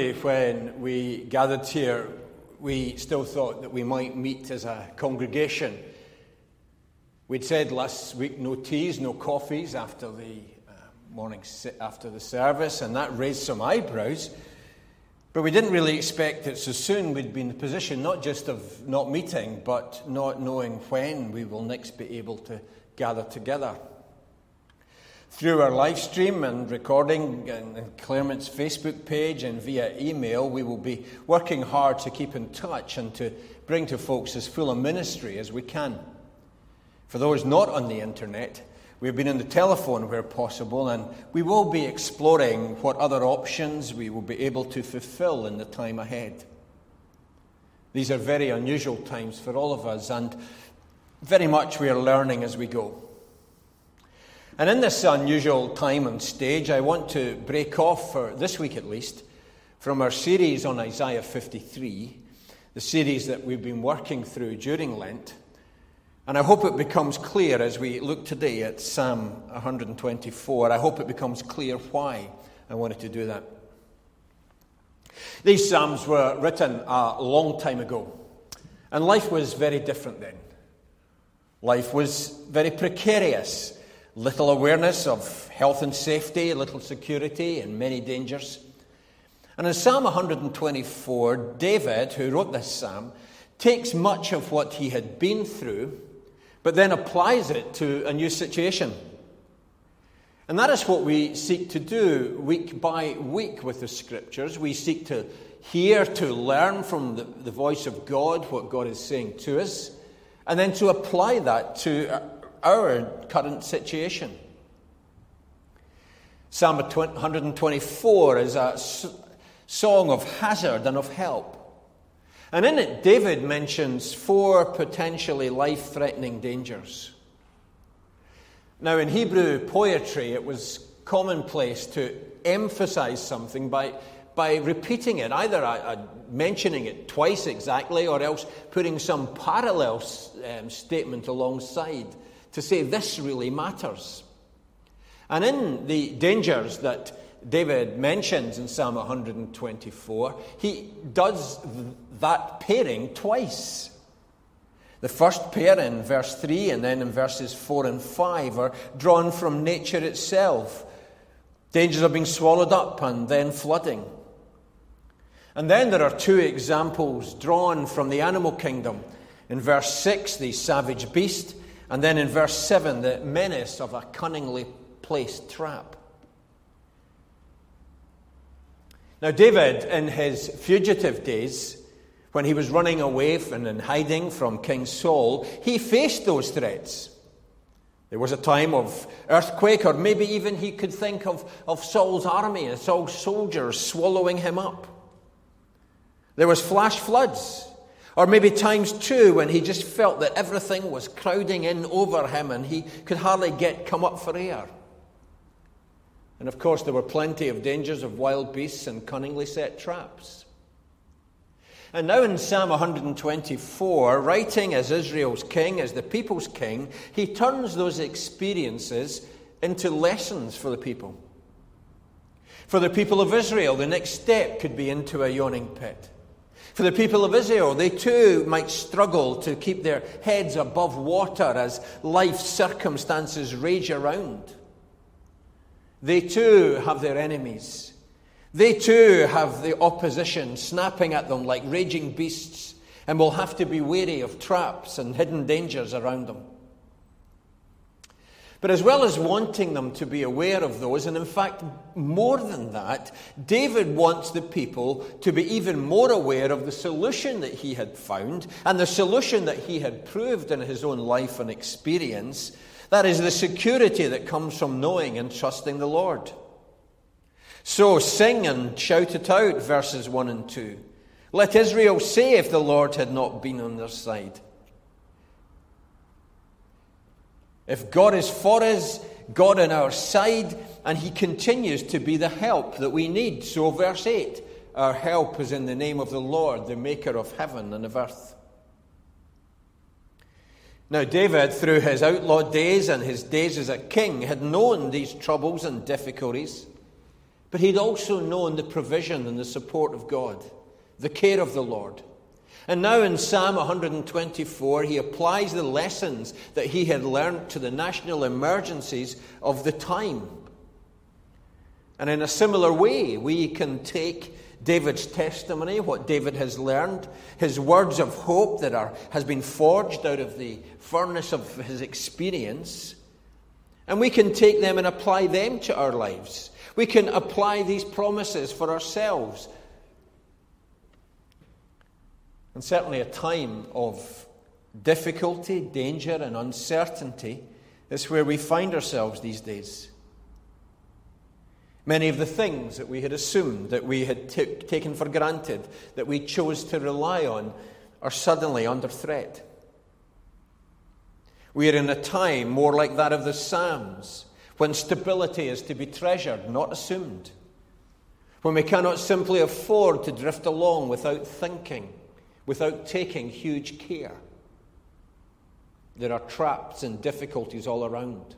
When we gathered here, we still thought that we might meet as a congregation. We'd said last week no teas, no coffees after the uh, morning after the service, and that raised some eyebrows. But we didn't really expect that so soon we'd be in the position not just of not meeting, but not knowing when we will next be able to gather together. Through our live stream and recording and Claremont's Facebook page and via email, we will be working hard to keep in touch and to bring to folks as full a ministry as we can. For those not on the internet, we've been on the telephone where possible, and we will be exploring what other options we will be able to fulfill in the time ahead. These are very unusual times for all of us, and very much we are learning as we go. And in this unusual time and stage, I want to break off, for this week at least, from our series on Isaiah 53, the series that we've been working through during Lent. And I hope it becomes clear as we look today at Psalm 124. I hope it becomes clear why I wanted to do that. These Psalms were written a long time ago, and life was very different then. Life was very precarious little awareness of health and safety, little security, and many dangers. And in Psalm 124, David, who wrote this psalm, takes much of what he had been through, but then applies it to a new situation. And that is what we seek to do week by week with the scriptures. We seek to hear, to learn from the, the voice of God what God is saying to us, and then to apply that to our current situation. Psalm 124 is a song of hazard and of help. And in it, David mentions four potentially life threatening dangers. Now, in Hebrew poetry, it was commonplace to emphasize something by, by repeating it, either uh, mentioning it twice exactly or else putting some parallel um, statement alongside to say this really matters. And in the dangers that David mentions in Psalm 124, he does that pairing twice. The first pair in verse 3 and then in verses 4 and 5 are drawn from nature itself. Dangers of being swallowed up and then flooding. And then there are two examples drawn from the animal kingdom. In verse 6, the savage beast, and then in verse 7, the menace of a cunningly placed trap. Now, David, in his fugitive days, when he was running away and in hiding from King Saul, he faced those threats. There was a time of earthquake, or maybe even he could think of, of Saul's army and Saul's soldiers swallowing him up. There was flash floods. Or maybe times two when he just felt that everything was crowding in over him and he could hardly get come up for air. And of course, there were plenty of dangers of wild beasts and cunningly set traps. And now in Psalm 124, writing as Israel's king, as the people's king, he turns those experiences into lessons for the people. For the people of Israel, the next step could be into a yawning pit. For the people of Israel, they too might struggle to keep their heads above water as life circumstances rage around. They too have their enemies. They too have the opposition snapping at them like raging beasts and will have to be wary of traps and hidden dangers around them. But as well as wanting them to be aware of those, and in fact, more than that, David wants the people to be even more aware of the solution that he had found and the solution that he had proved in his own life and experience. That is the security that comes from knowing and trusting the Lord. So sing and shout it out, verses 1 and 2. Let Israel say if the Lord had not been on their side. If God is for us, God on our side, and He continues to be the help that we need. So, verse 8 our help is in the name of the Lord, the maker of heaven and of earth. Now, David, through his outlaw days and his days as a king, had known these troubles and difficulties. But he'd also known the provision and the support of God, the care of the Lord. And now in Psalm 124, he applies the lessons that he had learned to the national emergencies of the time. And in a similar way, we can take David's testimony, what David has learned, his words of hope that are, has been forged out of the furnace of his experience, and we can take them and apply them to our lives. We can apply these promises for ourselves. And certainly, a time of difficulty, danger, and uncertainty is where we find ourselves these days. Many of the things that we had assumed, that we had t- taken for granted, that we chose to rely on, are suddenly under threat. We are in a time more like that of the Psalms, when stability is to be treasured, not assumed. When we cannot simply afford to drift along without thinking, without taking huge care. There are traps and difficulties all around.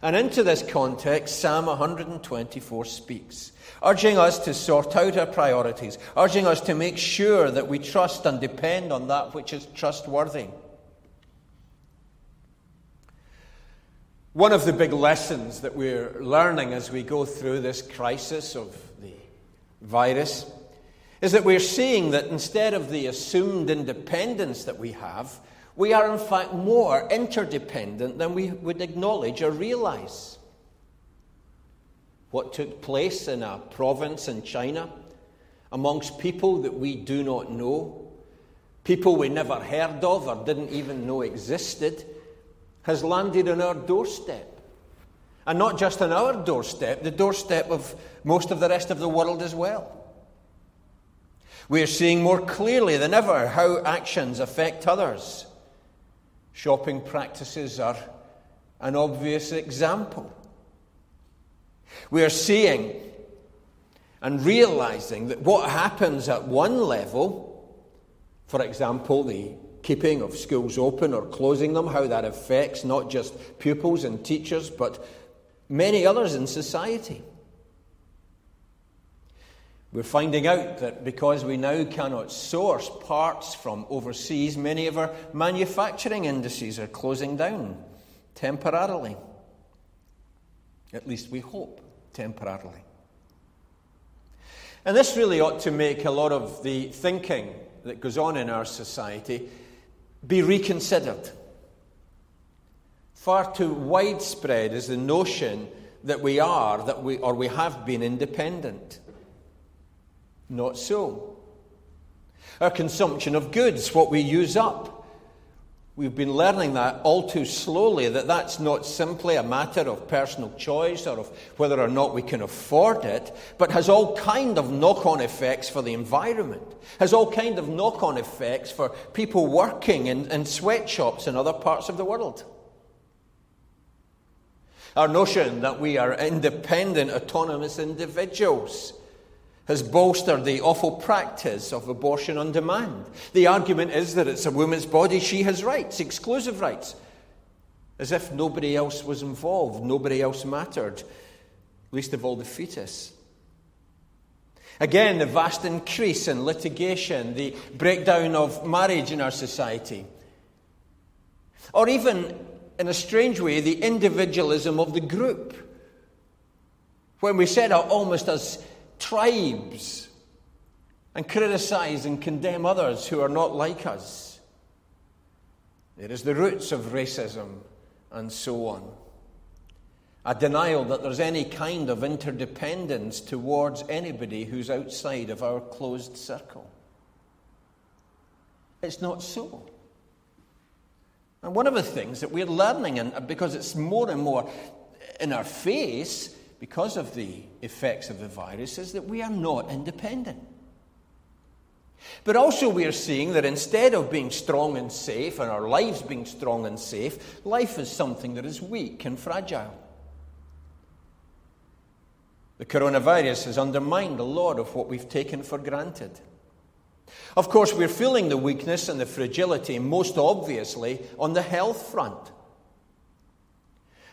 And into this context, Psalm 124 speaks, urging us to sort out our priorities, urging us to make sure that we trust and depend on that which is trustworthy. One of the big lessons that we're learning as we go through this crisis of the virus is that we're seeing that instead of the assumed independence that we have, we are in fact more interdependent than we would acknowledge or realize. What took place in a province in China amongst people that we do not know, people we never heard of or didn't even know existed, has landed on our doorstep. And not just on our doorstep, the doorstep of most of the rest of the world as well. We are seeing more clearly than ever how actions affect others. Shopping practices are an obvious example. We are seeing and realizing that what happens at one level, for example, the keeping of schools open or closing them, how that affects not just pupils and teachers, but many others in society. We're finding out that because we now cannot source parts from overseas, many of our manufacturing indices are closing down temporarily. At least we hope temporarily. And this really ought to make a lot of the thinking that goes on in our society be reconsidered. Far too widespread is the notion that we are, that we, or we have been independent. Not so. Our consumption of goods, what we use up, We've been learning that all too slowly that that's not simply a matter of personal choice or of whether or not we can afford it, but has all kind of knock-on effects for the environment, has all kind of knock-on effects for people working in, in sweatshops in other parts of the world. Our notion that we are independent, autonomous individuals has bolstered the awful practice of abortion on demand. The argument is that it's a woman's body, she has rights, exclusive rights, as if nobody else was involved, nobody else mattered, least of all the fetus. Again, the vast increase in litigation, the breakdown of marriage in our society, or even, in a strange way, the individualism of the group. When we set out almost as tribes and criticize and condemn others who are not like us. It is the roots of racism and so on. A denial that there's any kind of interdependence towards anybody who's outside of our closed circle. It's not so. And one of the things that we're learning, and because it's more and more in our face, because of the effects of the virus, is that we are not independent. But also, we are seeing that instead of being strong and safe, and our lives being strong and safe, life is something that is weak and fragile. The coronavirus has undermined a lot of what we've taken for granted. Of course, we're feeling the weakness and the fragility most obviously on the health front.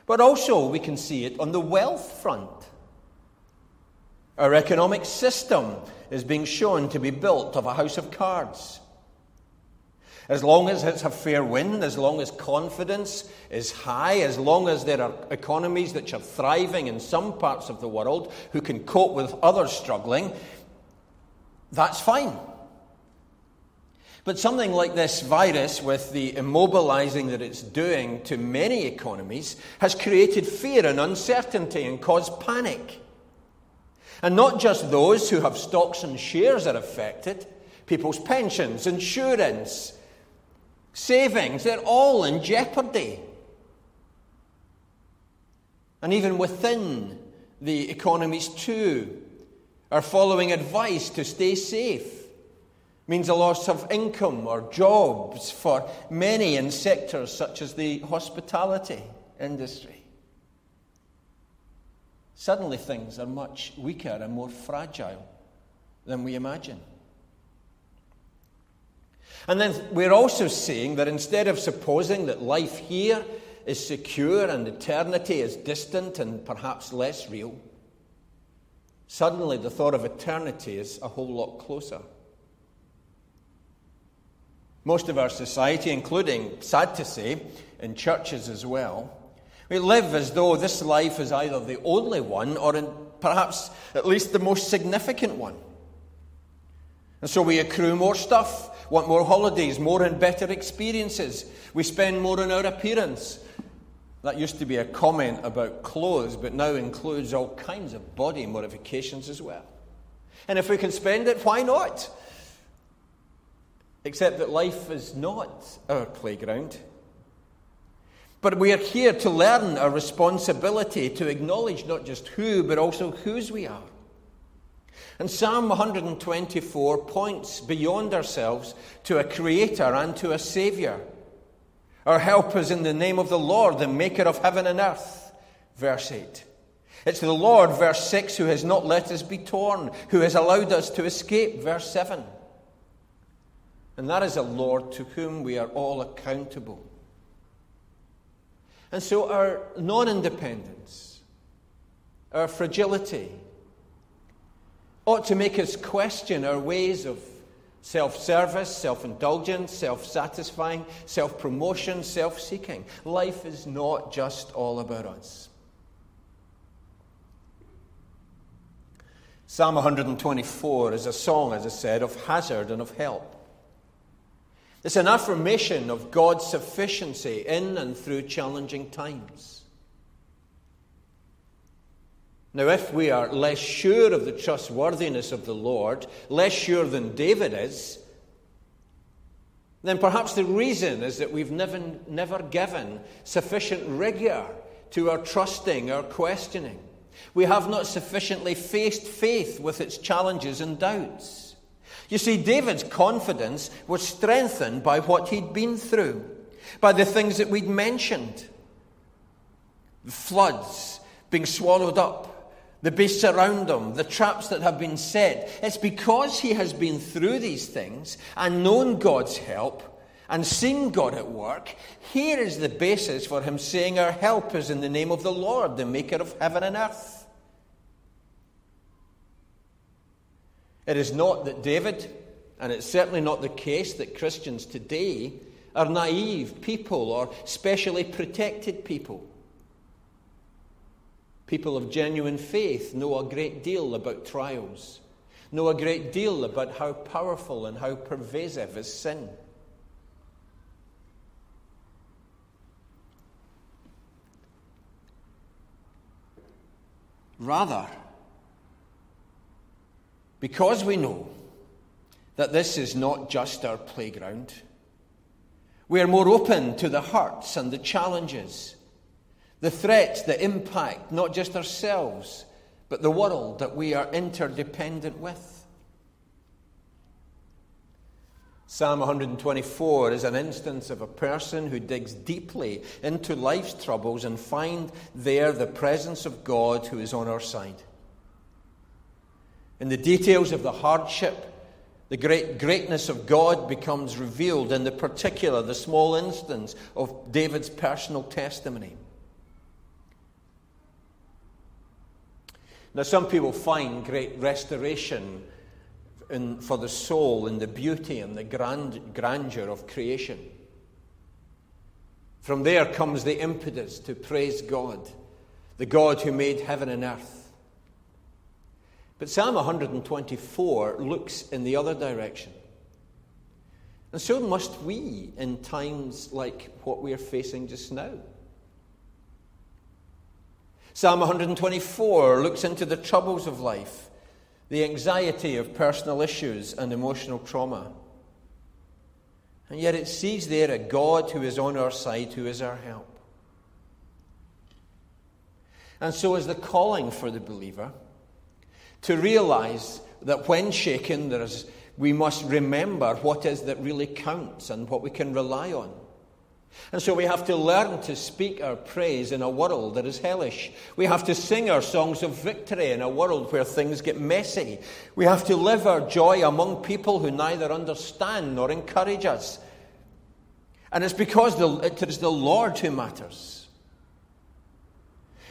But also, we can see it on the wealth front. Our economic system is being shown to be built of a house of cards. As long as it's a fair wind, as long as confidence is high, as long as there are economies which are thriving in some parts of the world who can cope with others struggling, that's fine. But something like this virus, with the immobilizing that it's doing to many economies, has created fear and uncertainty and caused panic. And not just those who have stocks and shares are affected, people's pensions, insurance, savings, they're all in jeopardy. And even within the economies, too, are following advice to stay safe. Means a loss of income or jobs for many in sectors such as the hospitality industry. Suddenly, things are much weaker and more fragile than we imagine. And then we're also seeing that instead of supposing that life here is secure and eternity is distant and perhaps less real, suddenly the thought of eternity is a whole lot closer. Most of our society, including, sad to say, in churches as well, we live as though this life is either the only one or in, perhaps at least the most significant one. And so we accrue more stuff want more holidays, more and better experiences. We spend more on our appearance. That used to be a comment about clothes, but now includes all kinds of body modifications as well. And if we can spend it, why not? Except that life is not our playground. But we are here to learn our responsibility to acknowledge not just who, but also whose we are. And Psalm 124 points beyond ourselves to a creator and to a savior. Our help is in the name of the Lord, the maker of heaven and earth. Verse 8. It's the Lord, verse 6, who has not let us be torn, who has allowed us to escape. Verse 7. And that is a Lord to whom we are all accountable. And so our non independence, our fragility, ought to make us question our ways of self service, self indulgence, self satisfying, self promotion, self seeking. Life is not just all about us. Psalm 124 is a song, as I said, of hazard and of help. It's an affirmation of God's sufficiency in and through challenging times. Now, if we are less sure of the trustworthiness of the Lord, less sure than David is, then perhaps the reason is that we've never, never given sufficient rigour to our trusting, our questioning. We have not sufficiently faced faith with its challenges and doubts. You see, David's confidence was strengthened by what he'd been through, by the things that we'd mentioned the floods being swallowed up the beasts around him, the traps that have been set. It's because he has been through these things and known God's help and seen God at work. Here is the basis for him saying, Our help is in the name of the Lord, the maker of heaven and earth. It is not that David, and it's certainly not the case that Christians today are naive people or specially protected people. People of genuine faith know a great deal about trials, know a great deal about how powerful and how pervasive is sin. Rather, because we know that this is not just our playground, we are more open to the hurts and the challenges the threats that impact not just ourselves, but the world that we are interdependent with. Psalm 124 is an instance of a person who digs deeply into life's troubles and find there the presence of God who is on our side. In the details of the hardship, the great greatness of God becomes revealed in the particular, the small instance of David's personal testimony. Now, some people find great restoration in, for the soul in the beauty and the grand, grandeur of creation. From there comes the impetus to praise God, the God who made heaven and earth. But Psalm 124 looks in the other direction. And so must we in times like what we are facing just now. Psalm 124 looks into the troubles of life, the anxiety of personal issues and emotional trauma. And yet it sees there a God who is on our side, who is our help. And so is the calling for the believer to realize that when shaken, there is, we must remember what is that really counts and what we can rely on. And so we have to learn to speak our praise in a world that is hellish. We have to sing our songs of victory in a world where things get messy. We have to live our joy among people who neither understand nor encourage us. And it's because the, it is the Lord who matters.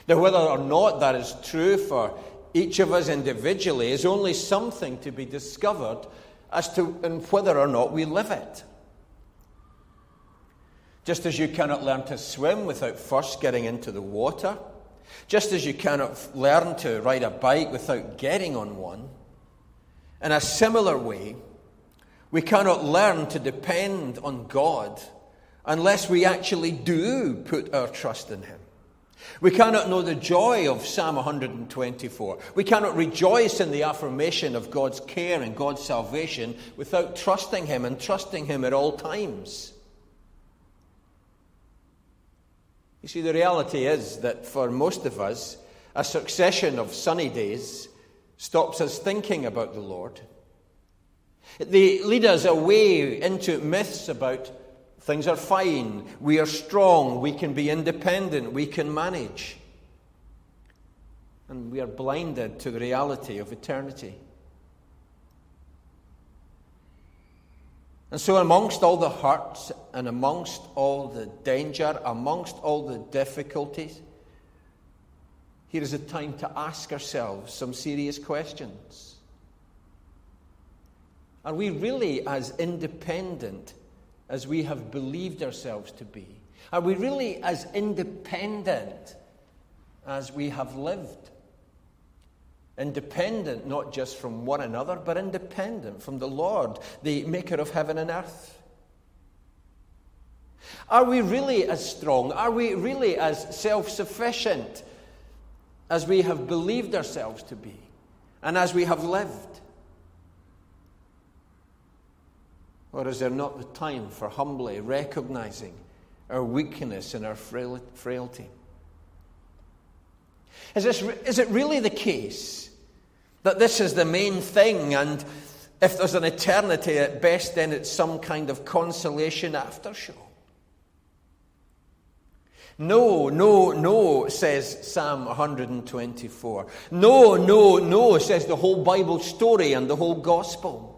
Now, whether or not that is true for each of us individually is only something to be discovered as to whether or not we live it. Just as you cannot learn to swim without first getting into the water, just as you cannot learn to ride a bike without getting on one, in a similar way, we cannot learn to depend on God unless we actually do put our trust in Him. We cannot know the joy of Psalm 124. We cannot rejoice in the affirmation of God's care and God's salvation without trusting Him and trusting Him at all times. You see, the reality is that for most of us, a succession of sunny days stops us thinking about the Lord. They lead us away into myths about things are fine, we are strong, we can be independent, we can manage. And we are blinded to the reality of eternity. And so, amongst all the hurts and amongst all the danger, amongst all the difficulties, here is a time to ask ourselves some serious questions. Are we really as independent as we have believed ourselves to be? Are we really as independent as we have lived? Independent not just from one another, but independent from the Lord, the maker of heaven and earth. Are we really as strong? Are we really as self sufficient as we have believed ourselves to be and as we have lived? Or is there not the time for humbly recognizing our weakness and our frailty? Is, this, is it really the case that this is the main thing, and if there's an eternity at best, then it's some kind of consolation after show. No, no, no, says Psalm 124. No, no, no, says the whole Bible story and the whole gospel.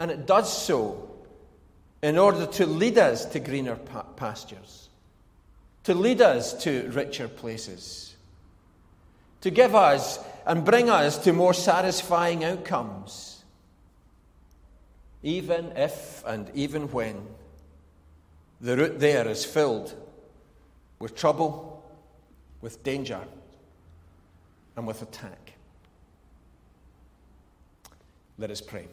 And it does so in order to lead us to greener pastures, to lead us to richer places, to give us and bring us to more satisfying outcomes, even if and even when the route there is filled with trouble, with danger, and with attack. Let us pray.